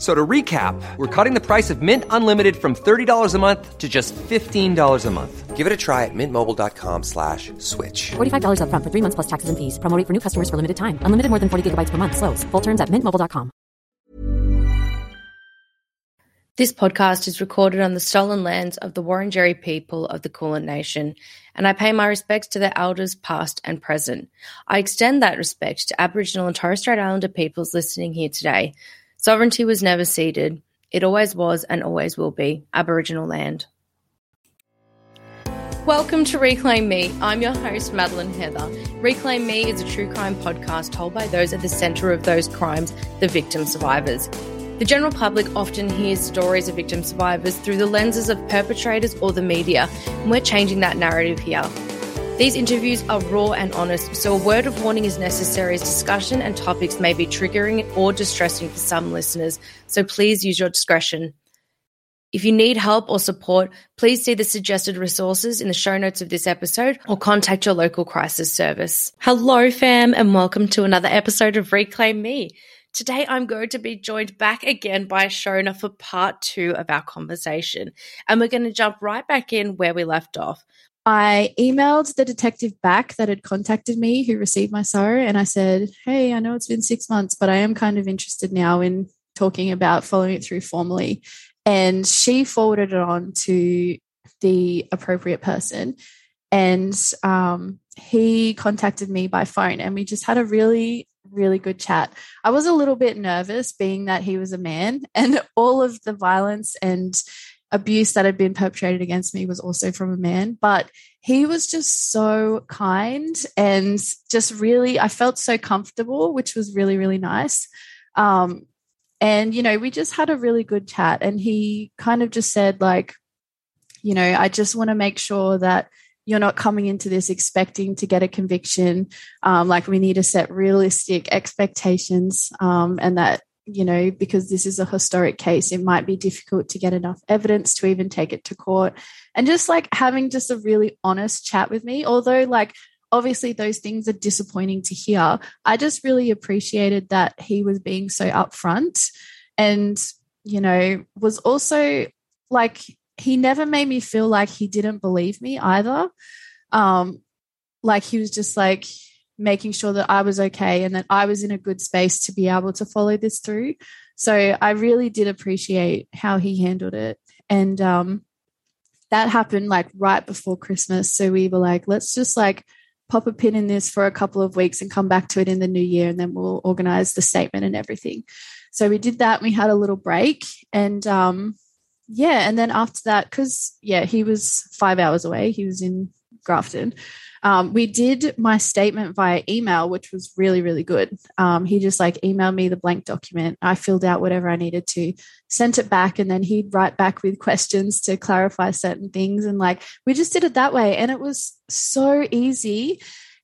So to recap, we're cutting the price of Mint Unlimited from $30 a month to just $15 a month. Give it a try at mintmobile.com slash switch. $45 up front for three months plus taxes and fees. Promoting for new customers for limited time. Unlimited more than 40 gigabytes per month. Slows. Full terms at mintmobile.com. This podcast is recorded on the stolen lands of the Wurundjeri people of the Kulin Nation, and I pay my respects to their elders past and present. I extend that respect to Aboriginal and Torres Strait Islander peoples listening here today. Sovereignty was never ceded. It always was and always will be Aboriginal land. Welcome to Reclaim Me. I'm your host, Madeleine Heather. Reclaim Me is a true crime podcast told by those at the centre of those crimes, the victim survivors. The general public often hears stories of victim survivors through the lenses of perpetrators or the media, and we're changing that narrative here. These interviews are raw and honest, so a word of warning is necessary as discussion and topics may be triggering or distressing for some listeners, so please use your discretion. If you need help or support, please see the suggested resources in the show notes of this episode or contact your local crisis service. Hello, fam, and welcome to another episode of Reclaim Me. Today, I'm going to be joined back again by Shona for part two of our conversation, and we're going to jump right back in where we left off. I emailed the detective back that had contacted me who received my SARO, and I said, Hey, I know it's been six months, but I am kind of interested now in talking about following it through formally. And she forwarded it on to the appropriate person. And um, he contacted me by phone, and we just had a really, really good chat. I was a little bit nervous, being that he was a man, and all of the violence and abuse that had been perpetrated against me was also from a man, but he was just so kind and just really, I felt so comfortable, which was really, really nice. Um, and, you know, we just had a really good chat. And he kind of just said, like, you know, I just want to make sure that you're not coming into this expecting to get a conviction. Um, like, we need to set realistic expectations um, and that you know, because this is a historic case, it might be difficult to get enough evidence to even take it to court. And just like having just a really honest chat with me, although, like, obviously those things are disappointing to hear, I just really appreciated that he was being so upfront and, you know, was also like, he never made me feel like he didn't believe me either. Um, like he was just like, making sure that I was okay and that I was in a good space to be able to follow this through. So I really did appreciate how he handled it. And um, that happened like right before Christmas. So we were like, let's just like pop a pin in this for a couple of weeks and come back to it in the new year and then we'll organize the statement and everything. So we did that. We had a little break and um, yeah, and then after that, because yeah, he was five hours away. He was in Grafton. Um, we did my statement via email, which was really, really good. Um, he just like emailed me the blank document. I filled out whatever I needed to, sent it back, and then he'd write back with questions to clarify certain things. And like we just did it that way. And it was so easy.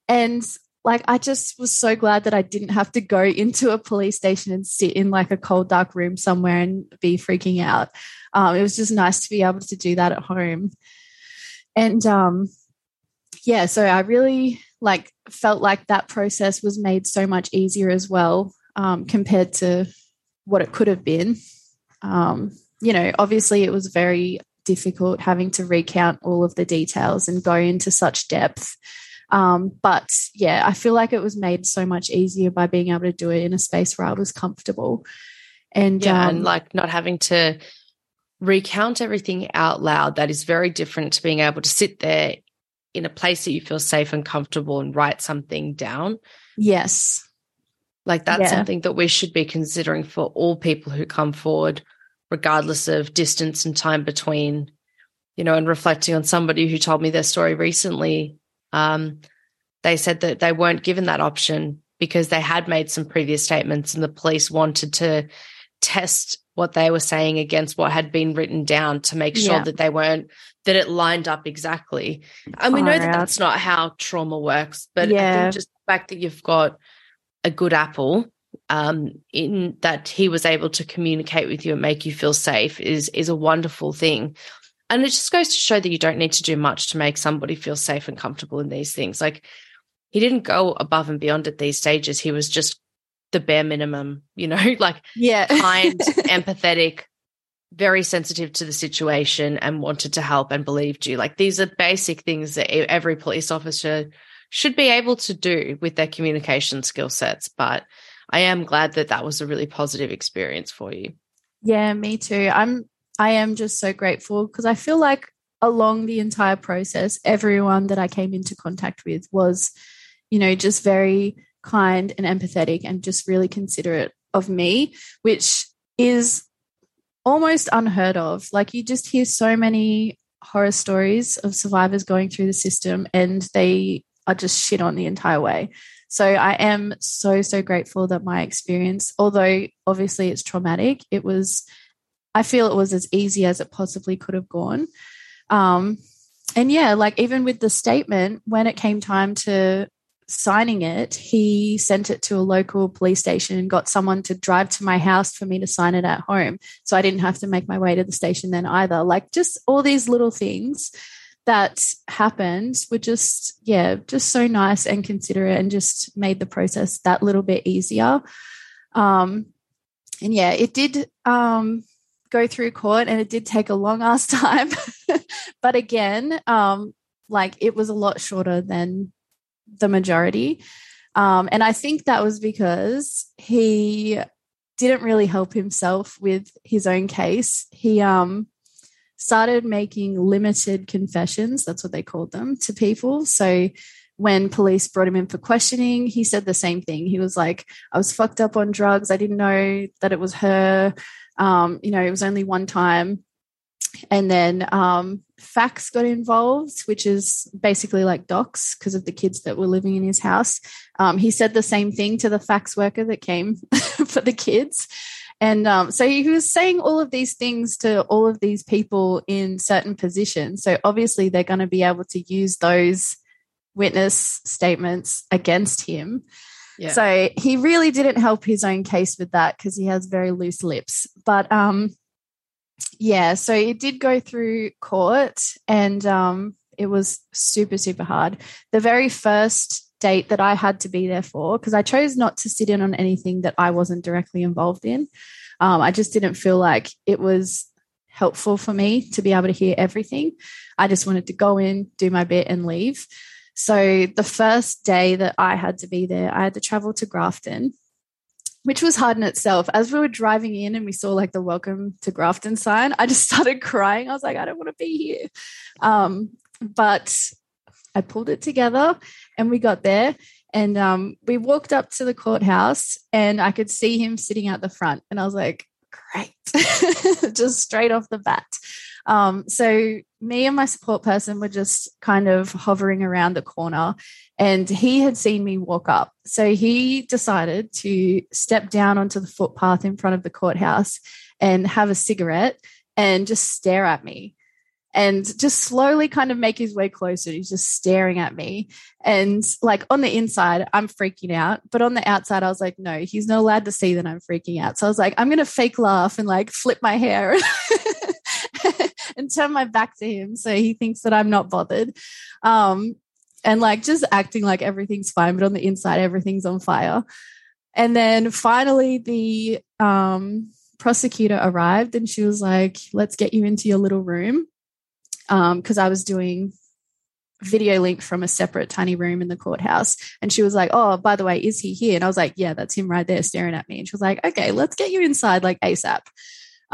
And like I just was so glad that I didn't have to go into a police station and sit in like a cold dark room somewhere and be freaking out. Um, it was just nice to be able to do that at home. And um, yeah, so I really like felt like that process was made so much easier as well um, compared to what it could have been. Um, you know, obviously it was very difficult having to recount all of the details and go into such depth. Um, but yeah, I feel like it was made so much easier by being able to do it in a space where I was comfortable. And yeah, um, and like not having to recount everything out loud. That is very different to being able to sit there in a place that you feel safe and comfortable and write something down. Yes. Like that's Yeah. something that we should be considering for all people who come forward, regardless of distance and time between, you know, and reflecting on somebody who told me their story recently. Um, they said that they weren't given that option because they had made some previous statements and the police wanted to test what they were saying against what had been written down to make sure Yeah. that they weren't that it lined up exactly. And we know that that's not how trauma works, but I think just the fact that you've got a good apple um, in that he was able to communicate with you and make you feel safe is is a wonderful thing. And it just goes to show that you don't need to do much to make somebody feel safe and comfortable in these things. Like he didn't go above and beyond at these stages. He was just the bare minimum, you know, like Yeah. kind, empathetic, very sensitive to the situation and wanted to help and believed you. Like these are basic things that every police officer should be able to do with their communication skill sets. But I am glad that that was a really positive experience for you. Yeah, me too. I'm I am just so grateful because I feel like along the entire process, everyone that I came into contact with was, you know, just very kind and empathetic and just really considerate of me, which is almost unheard of. Like you just hear so many horror stories of survivors going through the system and they are just shit on the entire way. So I am so, so grateful that my experience, although obviously it's traumatic, it was, I feel it was as easy as it possibly could have gone. Um, and yeah, like even with the statement, when it came time to signing it, he sent it to a local police station and got someone to drive to my house for me to sign it at home. So I didn't have to make my way to the station then either. Like just all these little things that happened were just yeah just so nice and considerate and just made the process that little bit easier um and yeah it did um go through court and it did take a long ass time but again um like it was a lot shorter than the majority um and i think that was because he didn't really help himself with his own case he um started making limited confessions, that's what they called them, to people. So when police brought him in for questioning, he said the same thing. He was like, I was fucked up on drugs. I didn't know that it was her. Um, you know, it was only one time. And then um, FACS got involved, which is basically like DOCS because of the kids that were living in his house. Um, he said the same thing to the FACS worker that came for the kids. And um, so he was saying all of these things to all of these people in certain positions. So obviously they're going to be able to use those witness statements against him. Yeah. So he really didn't help his own case with that because he has very loose lips. But um, yeah, so it did go through court and um, it was super, super hard. The very first date that I had to be there for, because I chose not to sit in on anything that I wasn't directly involved in. Um, I just didn't feel like it was helpful for me to be able to hear everything. I just wanted to go in, do my bit, and leave. So the first day that I had to be there, I had to travel to Grafton, which was hard in itself. As we were driving in and we saw like the welcome to Grafton sign, I just started crying. I was like, I don't want to be here. Um, but I pulled it together and we got there and um, we walked up to the courthouse and I could see him sitting out the front. And I was like, great, just straight off the bat. Um, so me and my support person were just kind of hovering around the corner and he had seen me walk up. So he decided to step down onto the footpath in front of the courthouse and have a cigarette and just stare at me and just slowly kind of make his way closer. He's just staring at me. And like on the inside, I'm freaking out. But on the outside, I was like, no, he's not allowed to see that I'm freaking out. So I was like, I'm going to fake laugh and like flip my hair and turn my back to him so he thinks that I'm not bothered. Um, and like just acting like everything's fine, but on the inside, everything's on fire. And then finally, the um, prosecutor arrived and she was like, let's get you into your little room because um, I was doing video link from a separate tiny room in the courthouse. And she was like, Oh, by the way, is he here? And I was like, Yeah, that's him right there staring at me. And she was like, Okay, let's get you inside like ASAP.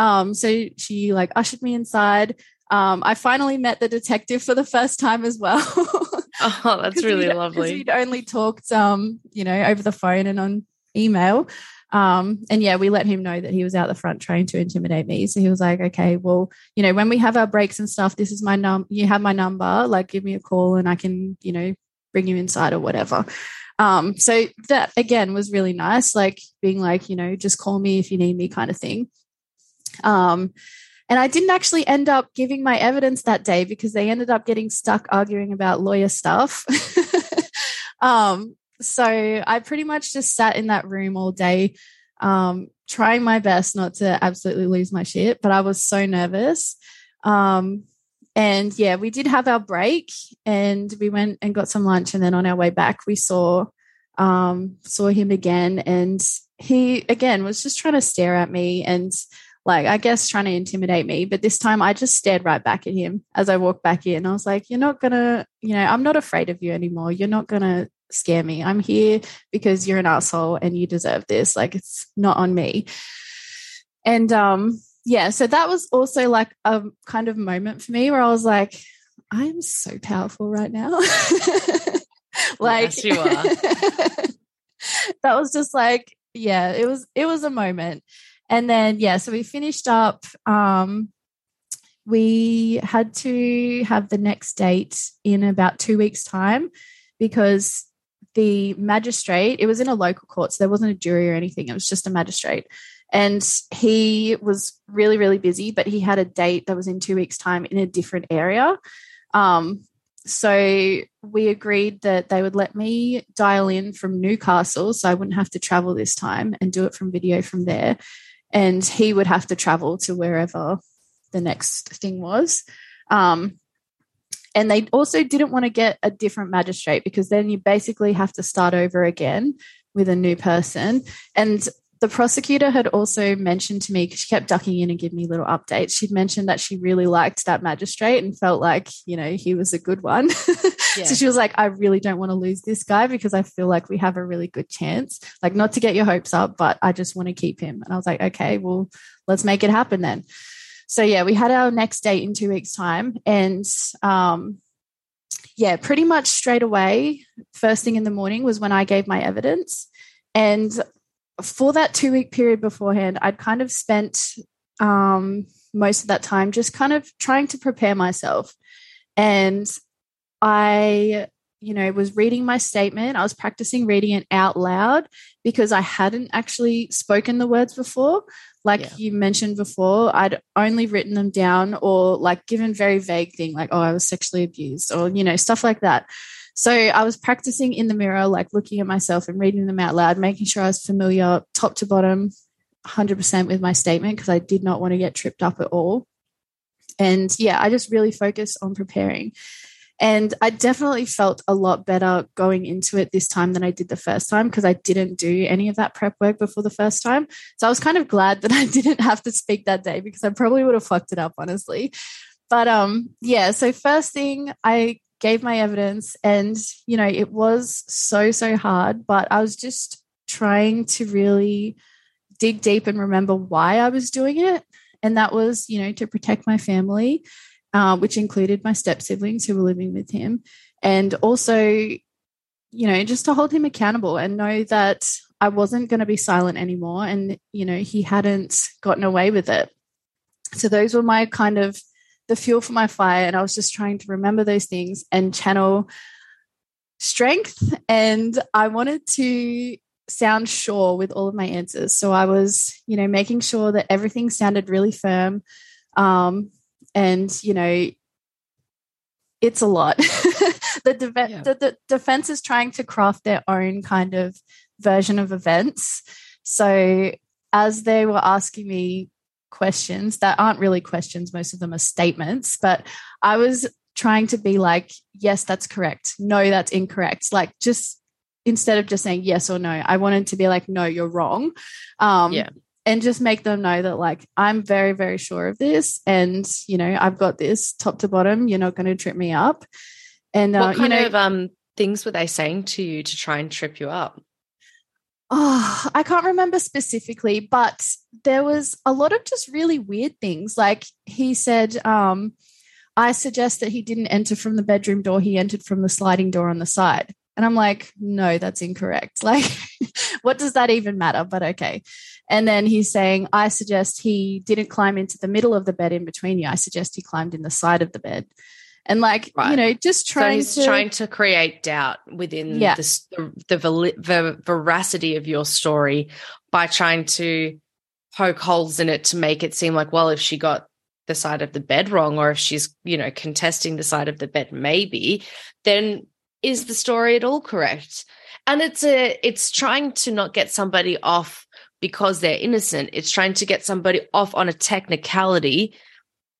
Um, so she like ushered me inside. Um, I finally met the detective for the first time as well. Oh, that's really Because lovely. we'd only talked, um, you know, over the phone and on email. Um, and yeah, we let him know that he was out the front trying to intimidate me. So he was like, okay, well, you know, when we have our breaks and stuff, this is my num you have my number, like give me a call and I can, you know, bring you inside or whatever. Um, so that again was really nice, like being like, you know, just call me if you need me kind of thing. Um, and I didn't actually end up giving my evidence that day because they ended up getting stuck arguing about lawyer stuff. um, so I pretty much just sat in that room all day, um, trying my best not to absolutely lose my shit, but I was so nervous. Um, and yeah, we did have our break and we went and got some lunch. And then on our way back, we saw um, saw him again, and he again was just trying to stare at me and like I guess trying to intimidate me. But this time I just stared right back at him as I walked back in. I was like, You're not gonna, you know, I'm not afraid of you anymore. You're not gonna scare me. I'm here because you're an asshole and you deserve this. Like it's not on me. And um yeah, so that was also like a kind of moment for me where I was like, I am so powerful right now. like yes, you are. that was just like, yeah, it was it was a moment. And then yeah, so we finished up um we had to have the next date in about two weeks time because the magistrate it was in a local court so there wasn't a jury or anything it was just a magistrate and he was really, really busy, but he had a date that was in two weeks' time in a different area. Um, so we agreed that they would let me dial in from Newcastle so I wouldn't have to travel this time and do it from video from there. And he would have to travel to wherever the next thing was. Um, and they also didn't want to get a different magistrate because then you basically have to start over again with a new person. And the prosecutor had also mentioned to me because she kept ducking in and giving me little updates. She'd mentioned that she really liked that magistrate and felt like, you know, he was a good one. Yeah. so she was like, I really don't want to lose this guy because I feel like we have a really good chance. Like, not to get your hopes up, but I just want to keep him. And I was like, okay, well, let's make it happen then. So, yeah, we had our next date in two weeks' time. And, um, yeah, pretty much straight away, first thing in the morning was when I gave my evidence. And for that two week period beforehand, I'd kind of spent um, most of that time just kind of trying to prepare myself. And I, you know, was reading my statement. I was practicing reading it out loud because I hadn't actually spoken the words before. Like yeah. you mentioned before, I'd only written them down or like given very vague thing like, oh, I was sexually abused or, you know, stuff like that. So I was practicing in the mirror, like looking at myself and reading them out loud, making sure I was familiar top to bottom 100% with my statement because I did not want to get tripped up at all. And yeah, I just really focused on preparing. And I definitely felt a lot better going into it this time than I did the first time because I didn't do any of that prep work before the first time. So I was kind of glad that I didn't have to speak that day because I probably would have fucked it up, honestly. But um, yeah, so first thing I gave my evidence and you know it was so so hard but i was just trying to really dig deep and remember why i was doing it and that was you know to protect my family uh, which included my step siblings who were living with him and also you know just to hold him accountable and know that i wasn't going to be silent anymore and you know he hadn't gotten away with it. So those were my kind of the fuel for my fire. And I was just trying to remember those things and channel strength. And I wanted to sound sure with all of my answers. So I was, you know, making sure that everything sounded really firm. Um, and, you know, it's a lot. the, de- yeah. the, the defense is trying to craft their own kind of version of events. So as they were asking me questions that aren't really questions, most of them are statements, but I was trying to be like, yes, that's correct. No, that's incorrect. Like just instead of just saying yes or no, I wanted to be like, no, you're wrong. Um, yeah. And just make them know that, like, I'm very, very sure of this. And, you know, I've got this top to bottom. You're not going to trip me up. And, uh, what kind you know, of um, things were they saying to you to try and trip you up? Oh, I can't remember specifically, but there was a lot of just really weird things. Like he said, um, I suggest that he didn't enter from the bedroom door, he entered from the sliding door on the side. And I'm like, no, that's incorrect. Like, what does that even matter? But okay. And then he's saying, I suggest he didn't climb into the middle of the bed in between you. I suggest he climbed in the side of the bed. And like, right. you know, just trying so to trying to create doubt within yeah. the, the, the, the veracity of your story by trying to poke holes in it to make it seem like, well, if she got the side of the bed wrong or if she's, you know, contesting the side of the bed maybe, then is the story at all correct? And it's a it's trying to not get somebody off because they're innocent. It's trying to get somebody off on a technicality,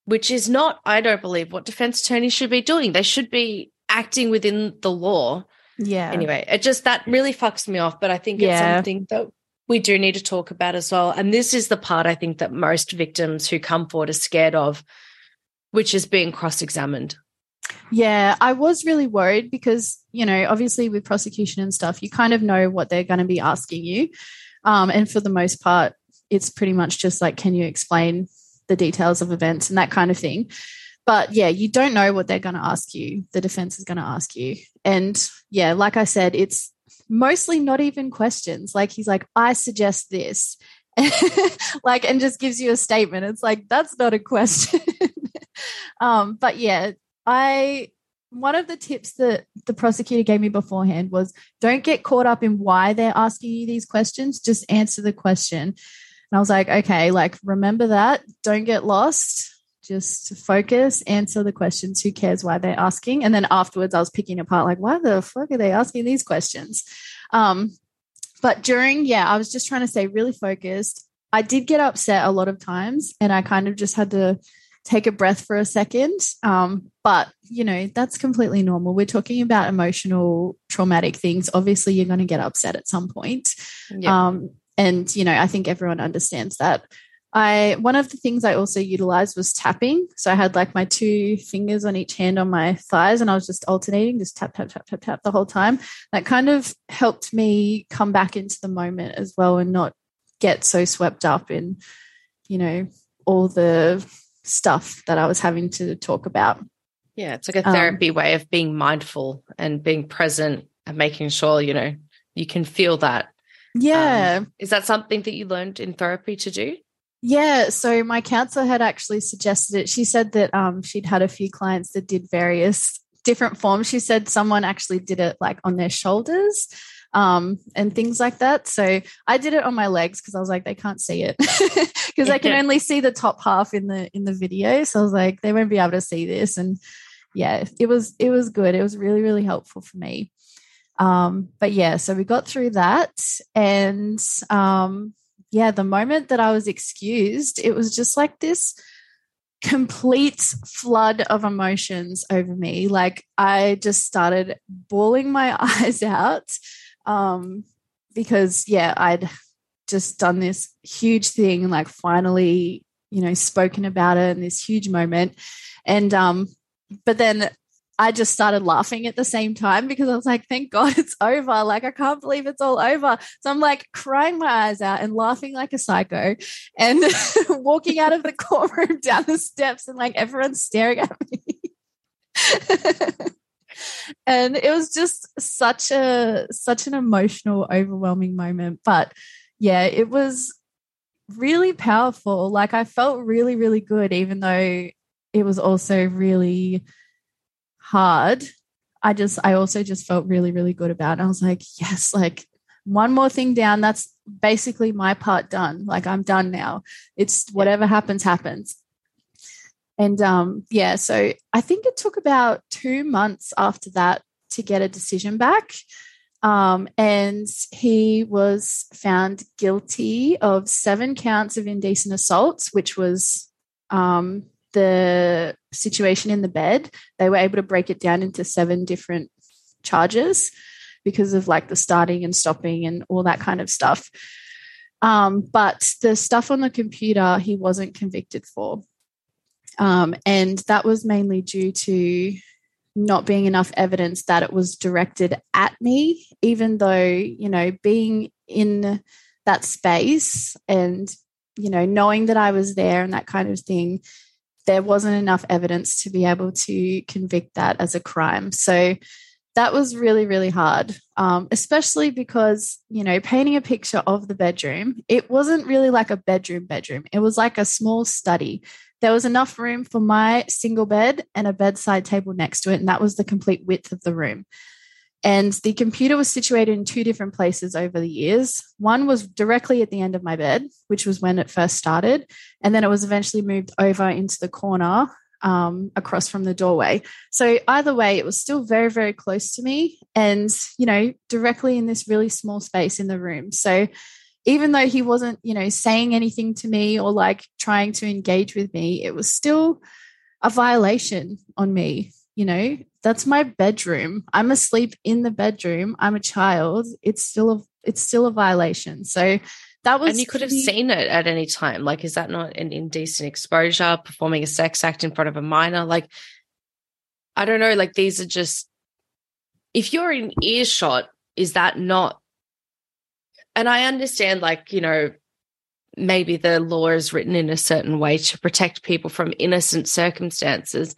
which is not, I don't believe, what defense attorneys should be doing. They should be acting within the law. Yeah. Anyway, it just that really fucks me off. But I think it's something that we do need to talk about as well. And this is the part I think that most victims who come forward are scared of, which is being cross examined. Yeah, I was really worried because, you know, obviously with prosecution and stuff, you kind of know what they're going to be asking you. Um, and for the most part, it's pretty much just like, can you explain the details of events and that kind of thing? But yeah, you don't know what they're going to ask you. The defense is going to ask you. And yeah, like I said, it's mostly not even questions. Like he's like, I suggest this. like, and just gives you a statement. It's like, that's not a question. um, but yeah, I one of the tips that the prosecutor gave me beforehand was don't get caught up in why they're asking you these questions, just answer the question. And I was like, okay, like remember that. Don't get lost. Just focus, answer the questions. Who cares why they're asking? And then afterwards, I was picking apart, like, why the fuck are they asking these questions? Um, but during, yeah, I was just trying to stay really focused. I did get upset a lot of times, and I kind of just had to take a breath for a second. Um, but, you know, that's completely normal. We're talking about emotional, traumatic things. Obviously, you're going to get upset at some point. Yeah. Um, and, you know, I think everyone understands that. I one of the things I also utilized was tapping. So I had like my two fingers on each hand on my thighs and I was just alternating, just tap, tap, tap, tap, tap the whole time. That kind of helped me come back into the moment as well and not get so swept up in, you know, all the stuff that I was having to talk about. Yeah, it's like a um, therapy um, way of being mindful and being present and making sure, you know, you can feel that. Yeah. Um, is that something that you learned in therapy to do? Yeah, so my counselor had actually suggested it. She said that um, she'd had a few clients that did various different forms. She said someone actually did it like on their shoulders um, and things like that. So I did it on my legs because I was like, they can't see it because I can only see the top half in the in the video. So I was like, they won't be able to see this. And yeah, it was it was good. It was really really helpful for me. Um, but yeah, so we got through that, and um, yeah, the moment that I was excused, it was just like this complete flood of emotions over me. Like I just started bawling my eyes out um, because yeah, I'd just done this huge thing, like finally, you know, spoken about it in this huge moment, and um, but then I just started laughing at the same time because I was like, thank God it's over. Like, I can't believe it's all over. So I'm like crying my eyes out and laughing like a psycho and walking out of the courtroom down the steps and like everyone's staring at me. and it was just such a such an emotional overwhelming moment but yeah it was really powerful like i felt really really good even though it was also really hard. I just i also just felt really really good about it. I was like yes like one more thing down. That's basically my part done. Like i'm done now. It's whatever happens happens. And um, yeah, so I think it took about two months after that to get a decision back. Um, and he was found guilty of seven counts of indecent assault, which was um, the situation in the bed. They were able to break it down into seven different charges because of like the starting and stopping and all that kind of stuff. Um, but the stuff on the computer, he wasn't convicted for. Um, and that was mainly due to not being enough evidence that it was directed at me, even though, you know, being in that space and, you know, knowing that I was there and that kind of thing, there wasn't enough evidence to be able to convict that as a crime. So, that was really, really hard, um, especially because, you know, painting a picture of the bedroom, it wasn't really like a bedroom bedroom. It was like a small study. There was enough room for my single bed and a bedside table next to it. And that was the complete width of the room. And the computer was situated in two different places over the years. One was directly at the end of my bed, which was when it first started. And then it was eventually moved over into the corner um, across from the doorway. So either way, it was still very, very close to me and, you know, directly in this really small space in the room. So even though he wasn't, you know, saying anything to me or like trying to engage with me, it was still a violation on me. You know, that's my bedroom. I'm asleep in the bedroom. I'm a child. It's still a it's still a violation. So that was and you could have seen it at any time like is that not an indecent exposure performing a sex act in front of a minor like i don't know like these are just if you're in earshot is that not and i understand like you know maybe the law is written in a certain way to protect people from innocent circumstances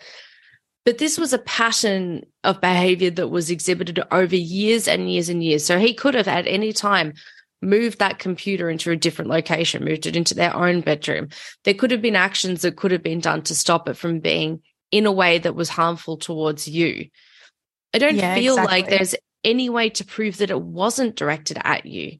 but this was a pattern of behavior that was exhibited over years and years and years so he could have at any time moved that computer into a different location, moved it into their own bedroom. There could have been actions that could have been done to stop it from being in a way that was harmful towards you. I don't yeah, feel exactly. like there's any way to prove that it wasn't directed at you.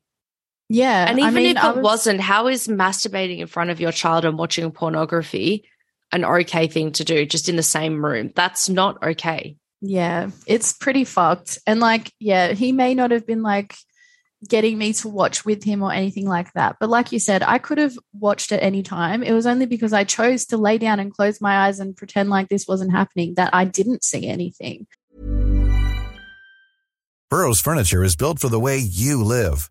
Yeah. And even I mean, if it was... not how is masturbating in front of your child and watching pornography an okay thing to do just in the same room? That's not okay. Yeah, it's pretty fucked. And like, yeah, he may not have been like, getting me to watch with him or anything like that. But like you said, I could have watched at any time. It was only because I chose to lay down and close my eyes and pretend like this wasn't happening that I didn't see anything. Burrow's furniture is built for the way you live.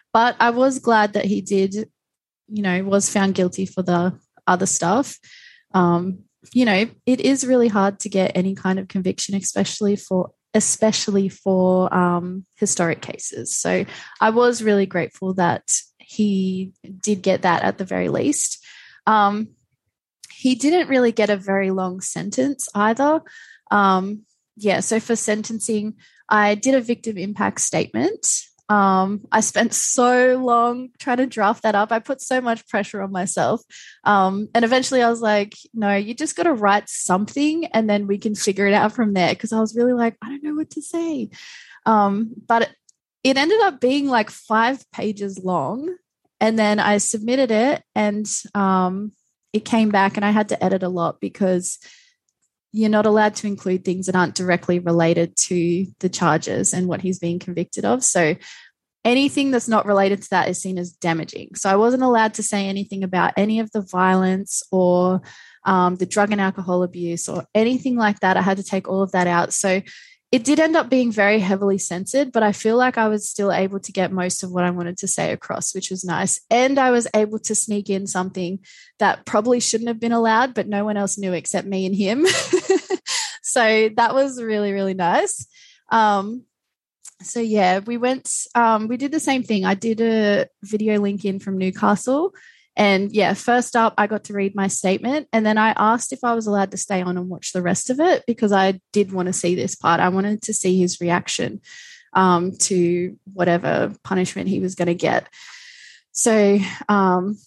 But I was glad that he did, you know, was found guilty for the other stuff. Um, you know, it is really hard to get any kind of conviction, especially for especially for um, historic cases. So I was really grateful that he did get that at the very least. Um, he didn't really get a very long sentence either. Um, yeah, so for sentencing, I did a victim impact statement. Um, I spent so long trying to draft that up. I put so much pressure on myself. Um, and eventually I was like, no, you just got to write something and then we can figure it out from there. Cause I was really like, I don't know what to say. Um, but it ended up being like five pages long. And then I submitted it and um, it came back, and I had to edit a lot because you're not allowed to include things that aren't directly related to the charges and what he's being convicted of. So anything that's not related to that is seen as damaging. So I wasn't allowed to say anything about any of the violence or um, the drug and alcohol abuse or anything like that. I had to take all of that out. So it did end up being very heavily censored, but I feel like I was still able to get most of what I wanted to say across, which was nice. And I was able to sneak in something that probably shouldn't have been allowed, but no one else knew except me and him. so that was really, really nice. Um, so yeah, we went, um, we did the same thing. I did a video link in from Newcastle and yeah, first up, I got to read my statement. And then I asked if I was allowed to stay on and watch the rest of it because I did want to see this part. I wanted to see his reaction um, to whatever punishment he was going to get. So, um,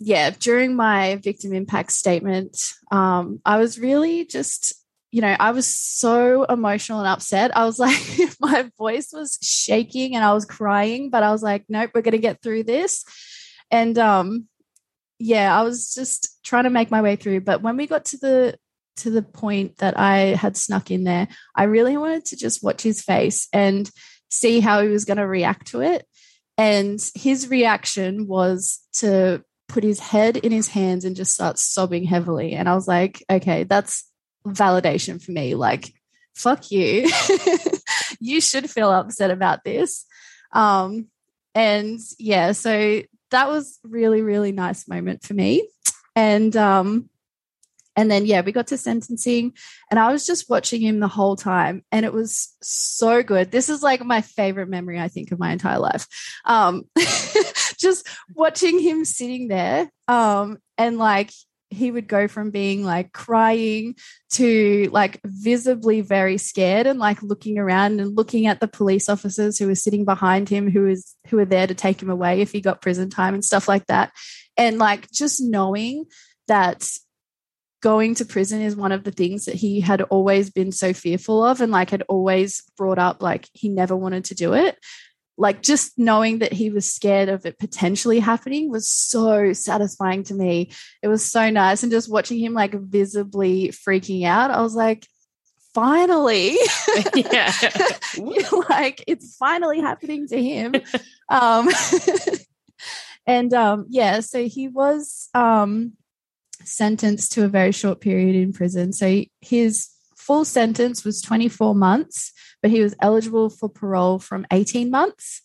yeah, during my victim impact statement, um, I was really just, you know, I was so emotional and upset. I was like, my voice was shaking and I was crying, but I was like, nope, we're going to get through this. And um, yeah, I was just trying to make my way through. But when we got to the to the point that I had snuck in there, I really wanted to just watch his face and see how he was going to react to it. And his reaction was to put his head in his hands and just start sobbing heavily. And I was like, okay, that's validation for me. Like, fuck you. you should feel upset about this. Um, and yeah, so that was really really nice moment for me. And um and then yeah we got to sentencing and i was just watching him the whole time and it was so good. This is like my favorite memory i think of my entire life. Um just watching him sitting there um and like he would go from being like crying to like visibly very scared and like looking around and looking at the police officers who were sitting behind him who was who were there to take him away if he got prison time and stuff like that. And like just knowing that going to prison is one of the things that he had always been so fearful of and like had always brought up like he never wanted to do it like just knowing that he was scared of it potentially happening was so satisfying to me. It was so nice. And just watching him like visibly freaking out, I was like, finally. Yeah. like it's finally happening to him. um and um yeah, so he was um sentenced to a very short period in prison. So his full sentence was 24 months but he was eligible for parole from 18 months,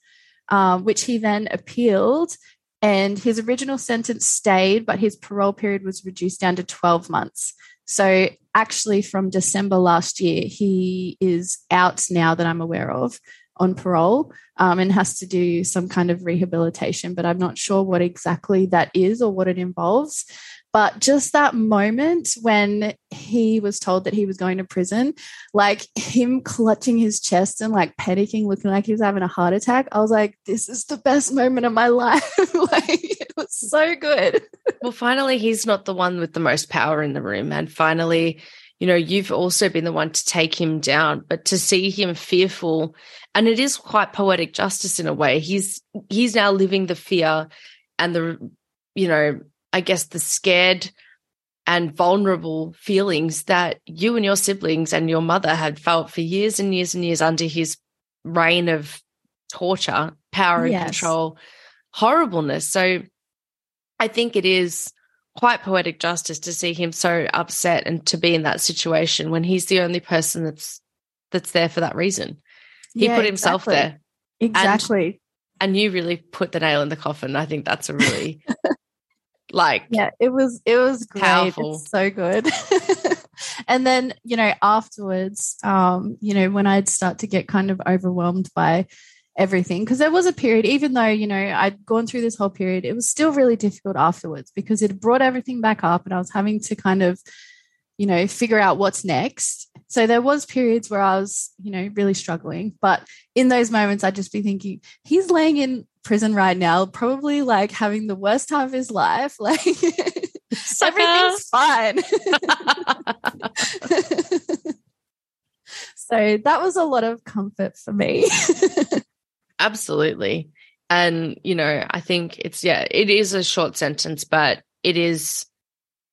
uh, which he then appealed. And his original sentence stayed, but his parole period was reduced down to 12 months. So, actually, from December last year, he is out now that I'm aware of on parole um, and has to do some kind of rehabilitation, but I'm not sure what exactly that is or what it involves. But just that moment when he was told that he was going to prison, like him clutching his chest and like panicking, looking like he was having a heart attack, I was like, this is the best moment of my life. like it was so good. well, finally, he's not the one with the most power in the room. And finally, you know, you've also been the one to take him down, but to see him fearful, and it is quite poetic justice in a way. He's he's now living the fear and the you know I guess, the scared and vulnerable feelings that you and your siblings and your mother had felt for years and years and years under his reign of torture, power and yes. control, horribleness. So I think it is quite poetic justice to see him so upset and to be in that situation when he's the only person that's that's there for that reason. He yeah, put himself exactly. there. Exactly. And, and you really put the nail in the coffin. I think that's a really like yeah it was it was great powerful. It's so good and then you know afterwards um you know when i'd start to get kind of overwhelmed by everything because there was a period even though you know i'd gone through this whole period it was still really difficult afterwards because it brought everything back up and i was having to kind of you know figure out what's next so there was periods where i was you know really struggling but in those moments i'd just be thinking he's laying in prison right now, probably like having the worst time of his life. Like everything's fine. so that was a lot of comfort for me. Absolutely. And, you know, I think it's, yeah, it is a short sentence, but it is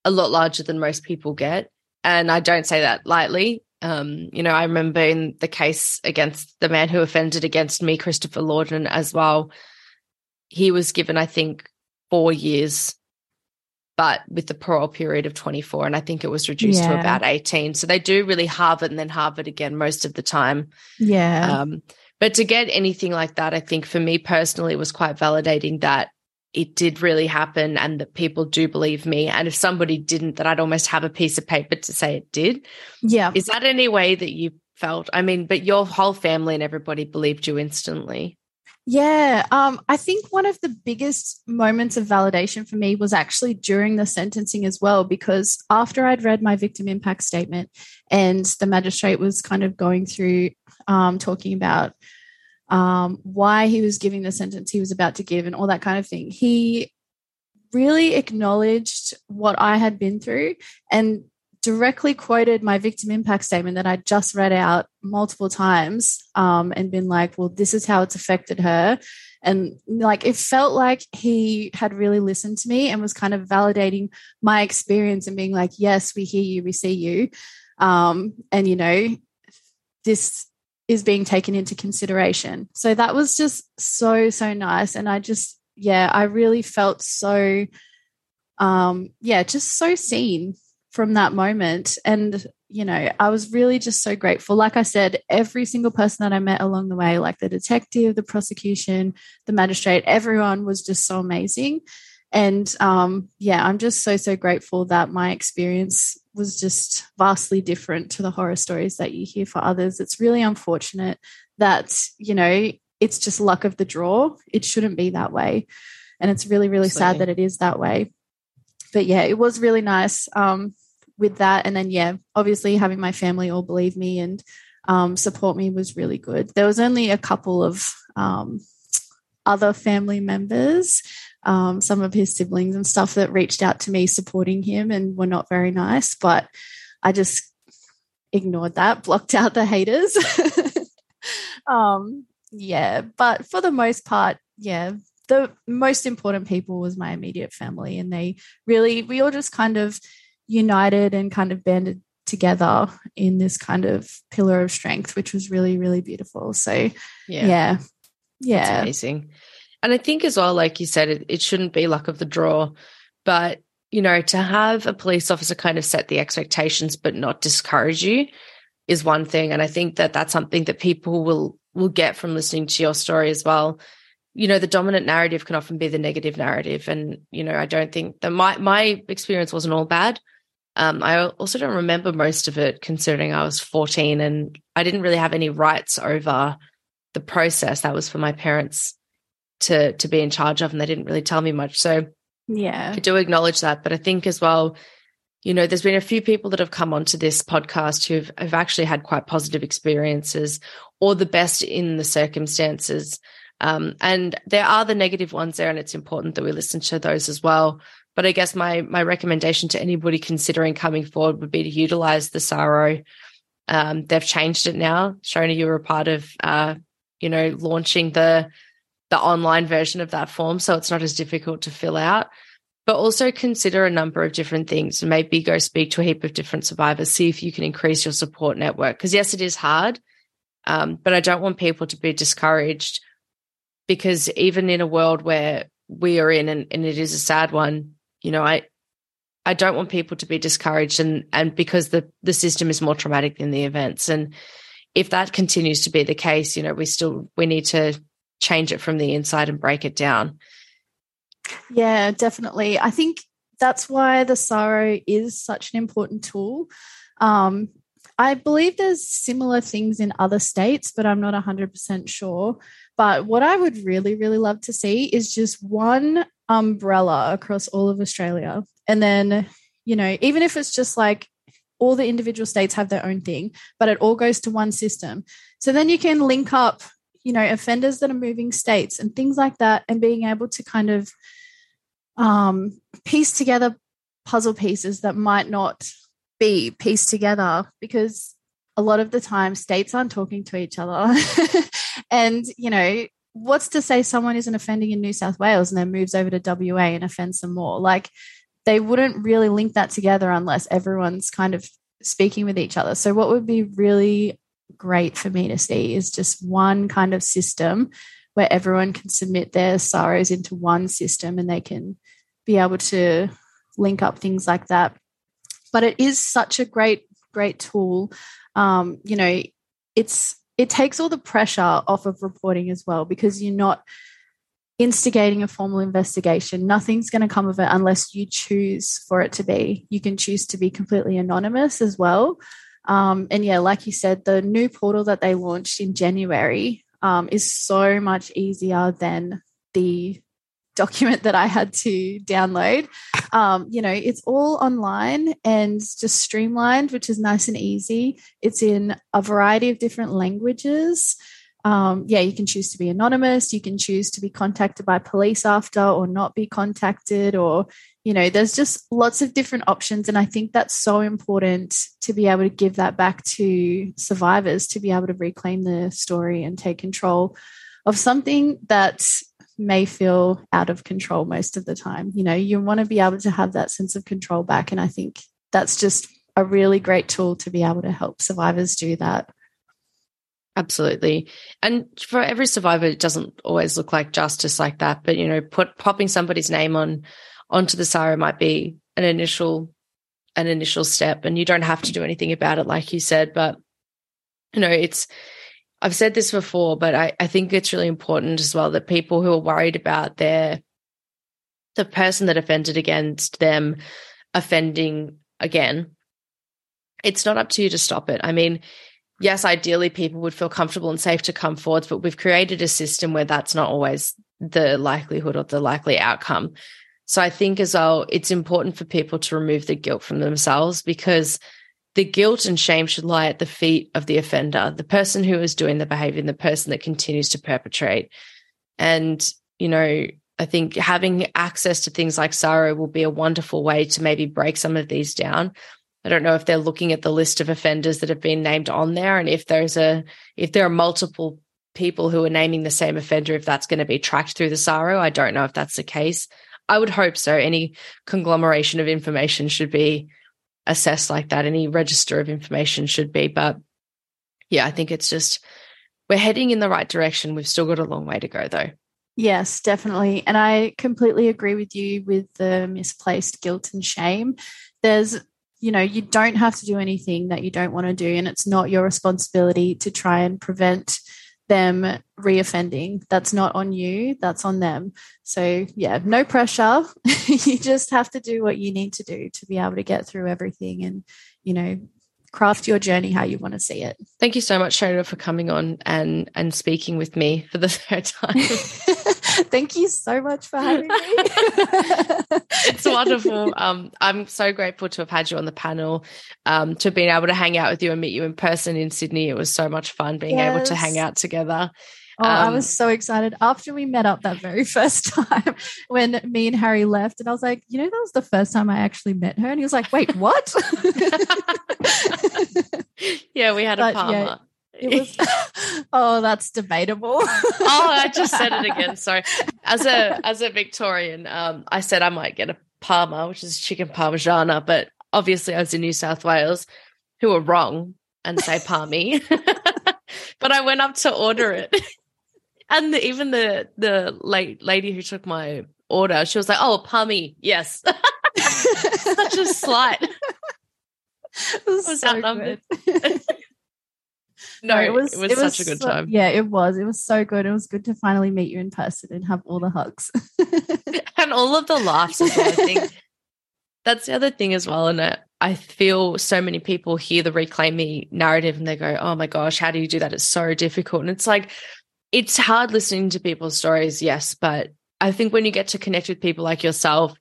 a lot larger than most people get. And I don't say that lightly. Um, you know, I remember in the case against the man who offended against me, Christopher Lawton, as well, he was given, I think, four years, but with the parole period of 24. And I think it was reduced yeah. to about 18. So they do really halve it and then halve it again most of the time. Yeah. Um, but to get anything like that, I think for me personally was quite validating that it did really happen and that people do believe me. And if somebody didn't, that I'd almost have a piece of paper to say it did. Yeah. Is that any way that you felt? I mean, but your whole family and everybody believed you instantly. Yeah, um, I think one of the biggest moments of validation for me was actually during the sentencing as well, because after I'd read my victim impact statement and the magistrate was kind of going through um, talking about um, why he was giving the sentence he was about to give and all that kind of thing, he really acknowledged what I had been through and directly quoted my victim impact statement that I just read out multiple times um, and been like, well, this is how it's affected her. And like it felt like he had really listened to me and was kind of validating my experience and being like, yes, we hear you, we see you. Um, and, you know, this is being taken into consideration. So that was just so, so nice. And I just, yeah, I really felt so, um, yeah, just so seen from that moment. And, you know, I was really just so grateful. Like I said, every single person that I met along the way, like the detective, the prosecution, the magistrate, everyone was just so amazing. And um, yeah, I'm just so, so grateful that my experience was just vastly different to the horror stories that you hear for others. It's really unfortunate that, you know, it's just luck of the draw. It shouldn't be that way. And it's really, really Absolutely. sad that it is that way. But yeah, it was really nice. Um, with that. And then, yeah, obviously having my family all believe me and um, support me was really good. There was only a couple of um, other family members, um, some of his siblings and stuff that reached out to me supporting him and were not very nice, but I just ignored that, blocked out the haters. um, yeah, but for the most part, yeah, the most important people was my immediate family, and they really, we all just kind of united and kind of banded together in this kind of pillar of strength, which was really, really beautiful. So, yeah, yeah, yeah. That's amazing. And I think as well, like you said, it, it shouldn't be luck of the draw, but you know, to have a police officer kind of set the expectations but not discourage you is one thing. And I think that that's something that people will will get from listening to your story as well. You know, the dominant narrative can often be the negative narrative, and you know, I don't think that my my experience wasn't all bad. Um, I also don't remember most of it considering I was 14 and I didn't really have any rights over the process. That was for my parents to to be in charge of and they didn't really tell me much. So yeah. I do acknowledge that. But I think as well, you know, there's been a few people that have come onto this podcast who've have actually had quite positive experiences or the best in the circumstances. Um, and there are the negative ones there, and it's important that we listen to those as well. But I guess my my recommendation to anybody considering coming forward would be to utilize the SARO. Um, they've changed it now. Shona, you were a part of, uh, you know, launching the the online version of that form, so it's not as difficult to fill out. But also consider a number of different things. Maybe go speak to a heap of different survivors, see if you can increase your support network. Because yes, it is hard, um, but I don't want people to be discouraged because even in a world where we are in, and, and it is a sad one, you know, I I don't want people to be discouraged and and because the the system is more traumatic than the events. And if that continues to be the case, you know, we still we need to change it from the inside and break it down. Yeah, definitely. I think that's why the SARO is such an important tool. Um, I believe there's similar things in other states, but I'm not 100% sure. But what I would really, really love to see is just one umbrella across all of Australia. And then, you know, even if it's just like all the individual states have their own thing, but it all goes to one system. So then you can link up, you know, offenders that are moving states and things like that, and being able to kind of um, piece together puzzle pieces that might not be pieced together because a lot of the time states aren't talking to each other and you know what's to say someone isn't offending in New South Wales and then moves over to WA and offends some more? Like they wouldn't really link that together unless everyone's kind of speaking with each other. So what would be really great for me to see is just one kind of system where everyone can submit their SAROs into one system and they can be able to link up things like that. But it is such a great, great tool. Um, you know, it's it takes all the pressure off of reporting as well because you're not instigating a formal investigation. Nothing's going to come of it unless you choose for it to be. You can choose to be completely anonymous as well. Um, and yeah, like you said, the new portal that they launched in January um, is so much easier than the document that I had to download. Um, you know, it's all online and just streamlined, which is nice and easy. It's in a variety of different languages. Um, yeah, you can choose to be anonymous. You can choose to be contacted by police after or not be contacted, or, you know, there's just lots of different options. And I think that's so important to be able to give that back to survivors to be able to reclaim the story and take control of something that may feel out of control most of the time. You know, you want to be able to have that sense of control back. And I think that's just a really great tool to be able to help survivors do that. Absolutely. And for every survivor, it doesn't always look like justice like that. But, you know, put popping somebody's name on onto the SARO might be an initial an initial step and you don't have to do anything about it, like you said. But, you know, it's I've said this before, but I, I think it's really important as well that people who are worried about their the person that offended against them offending again, it's not up to you to stop it. I mean, yes, ideally people would feel comfortable and safe to come forward, but we've created a system where that's not always the likelihood or the likely outcome. So I think as well, it's important for people to remove the guilt from themselves because the guilt and shame should lie at the feet of the offender, the person who is doing the behavior and the person that continues to perpetrate. And, you know, I think having access to things like SARO will be a wonderful way to maybe break some of these down. I don't know if they're looking at the list of offenders that have been named on there and if there's a if there are multiple people who are naming the same offender if that's going to be tracked through the SARO. I don't know if that's the case. I would hope so. Any conglomeration of information should be assessed like that. Any register of information should be. But yeah, I think it's just we're heading in the right direction. We've still got a long way to go though. Yes, definitely. And I completely agree with you with the misplaced guilt and shame. There's you know, you don't have to do anything that you don't want to do, and it's not your responsibility to try and prevent them reoffending. That's not on you, that's on them. So, yeah, no pressure. you just have to do what you need to do to be able to get through everything and, you know, craft your journey how you want to see it. Thank you so much, Shona, for coming on and and speaking with me for the third time. Thank you so much for having me. it's wonderful. Um, I'm so grateful to have had you on the panel, um, to being able to hang out with you and meet you in person in Sydney. It was so much fun being yes. able to hang out together. Oh, um, I was so excited after we met up that very first time when me and Harry left. And I was like, you know, that was the first time I actually met her. And he was like, wait, what? yeah, we had a but, Yeah, was oh that's debatable oh i just said it again sorry as a as a victorian um i said i might get a parma which is chicken parmigiana but obviously i was in new south wales who were wrong and say parmy but i went up to order it and the, even the the late lady who took my order, she was like, "Oh, Parmy, yes." Such a slight. It was, was so outnumbered. No, it was, it was, it was such a good time. Yeah, it was. It was so good. It was good to finally meet you in person and have all the hugs and all of the laughs well. I think that's the other thing as well. And I feel so many people hear the reclaim me narrative and they go, "Oh my gosh, how do you do that? It's so difficult." And it's like it's hard listening to people's stories, yes, but I think when you get to connect with people like yourself,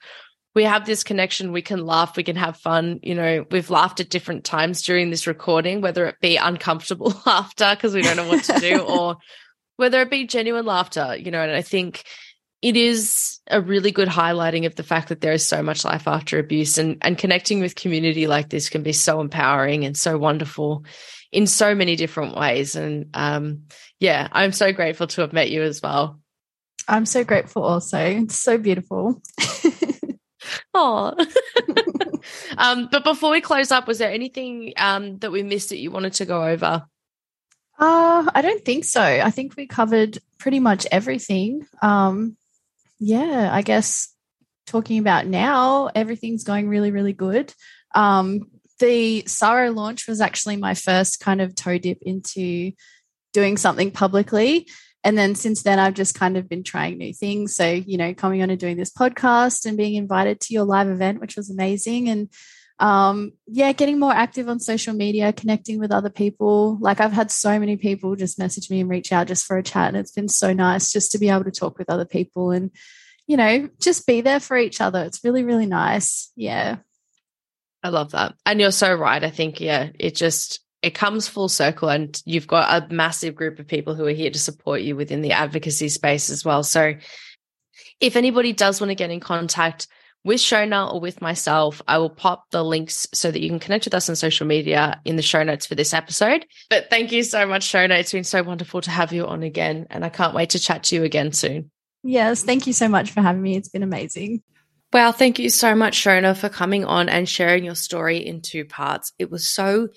we have this connection, we can laugh, we can have fun. You know, we've laughed at different times during this recording, whether it be uncomfortable laughter because we don't know what to do, or whether it be genuine laughter, you know, and I think it is a really good highlighting of the fact that there is so much life after abuse and, and connecting with community like this can be so empowering and so wonderful in so many different ways. And um, yeah, I'm so grateful to have met you as well. I'm so grateful also. It's so beautiful. Oh. um, but before we close up, was there anything um, that we missed that you wanted to go over? Uh, I don't think so. I think we covered pretty much everything. Um, yeah, I guess talking about now, everything's going really, really good. Um, the SARO launch was actually my first kind of toe dip into doing something publicly. And then since then, I've just kind of been trying new things. So, you know, coming on and doing this podcast and being invited to your live event, which was amazing. And um, yeah, getting more active on social media, connecting with other people. Like I've had so many people just message me and reach out just for a chat. And it's been so nice just to be able to talk with other people and, you know, just be there for each other. It's really, really nice. Yeah. I love that. And you're so right. I think, yeah, it just, it comes full circle and you've got a massive group of people who are here to support you within the advocacy space as well. So if anybody does want to get in contact with Shona or with myself, I will pop the links so that you can connect with us on social media in the show notes for this episode. But thank you so much, Shona. It's been so wonderful to have you on again. And I can't wait to chat to you again soon. Yes, thank you so much for having me. It's been amazing. Well, thank you so much, Shona, for coming on and sharing your story in two parts. It was so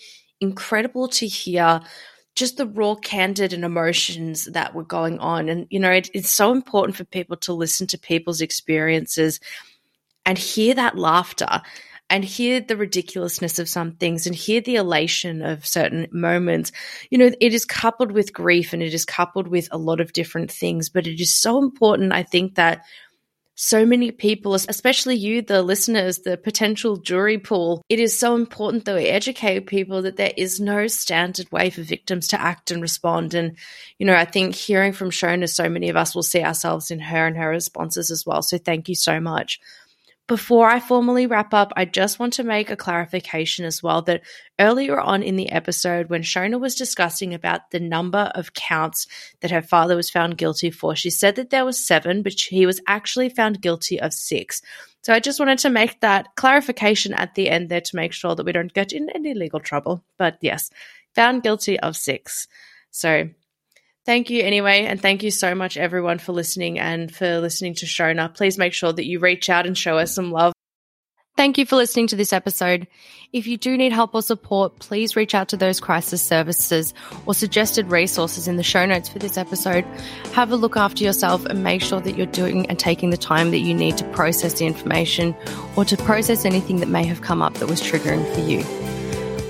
incredible to hear just the raw, candid and emotions that were going on. And, you know, it, it's so important for people to listen to people's experiences and hear that laughter and hear the ridiculousness of some things and hear the elation of certain moments. You know, it is coupled with grief and it is coupled with a lot of different things, but it is so important, I think, that so many people, especially you, the listeners, the potential jury pool, it is so important that we educate people that there is no standard way for victims to act and respond. And, you know, I think hearing from Shona, so many of us will see ourselves in her and her responses as well. So thank you so much. Before I formally wrap up, I just want to make a clarification as well that earlier on in the episode, when Shona was discussing about the number of counts that her father was found guilty for, she said that there was seven, but he was actually found guilty of six. So I just wanted to make that clarification at the end there to make sure that we don't get in any legal trouble. But yes, found guilty of six. So Thank you anyway. And thank you so much, everyone, for listening and for listening to Shona. Please make sure that you reach out and show us some love. Thank you for listening to this episode. If you do need help or support, please reach out to those crisis services or suggested resources in the show notes for this episode. Have a look after yourself and make sure that you're doing and taking the time that you need to process the information or to process anything that may have come up that was triggering for you.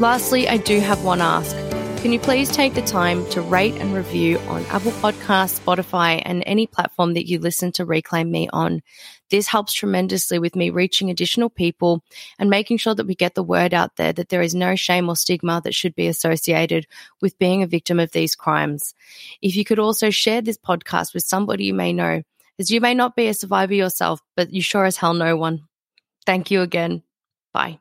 Lastly, I do have one ask. Can you please take the time to rate and review on Apple Podcasts, Spotify, and any platform that you listen to Reclaim Me on? This helps tremendously with me reaching additional people and making sure that we get the word out there that there is no shame or stigma that should be associated with being a victim of these crimes. If you could also share this podcast with somebody you may know, as you may not be a survivor yourself, but you sure as hell know one. Thank you again. Bye.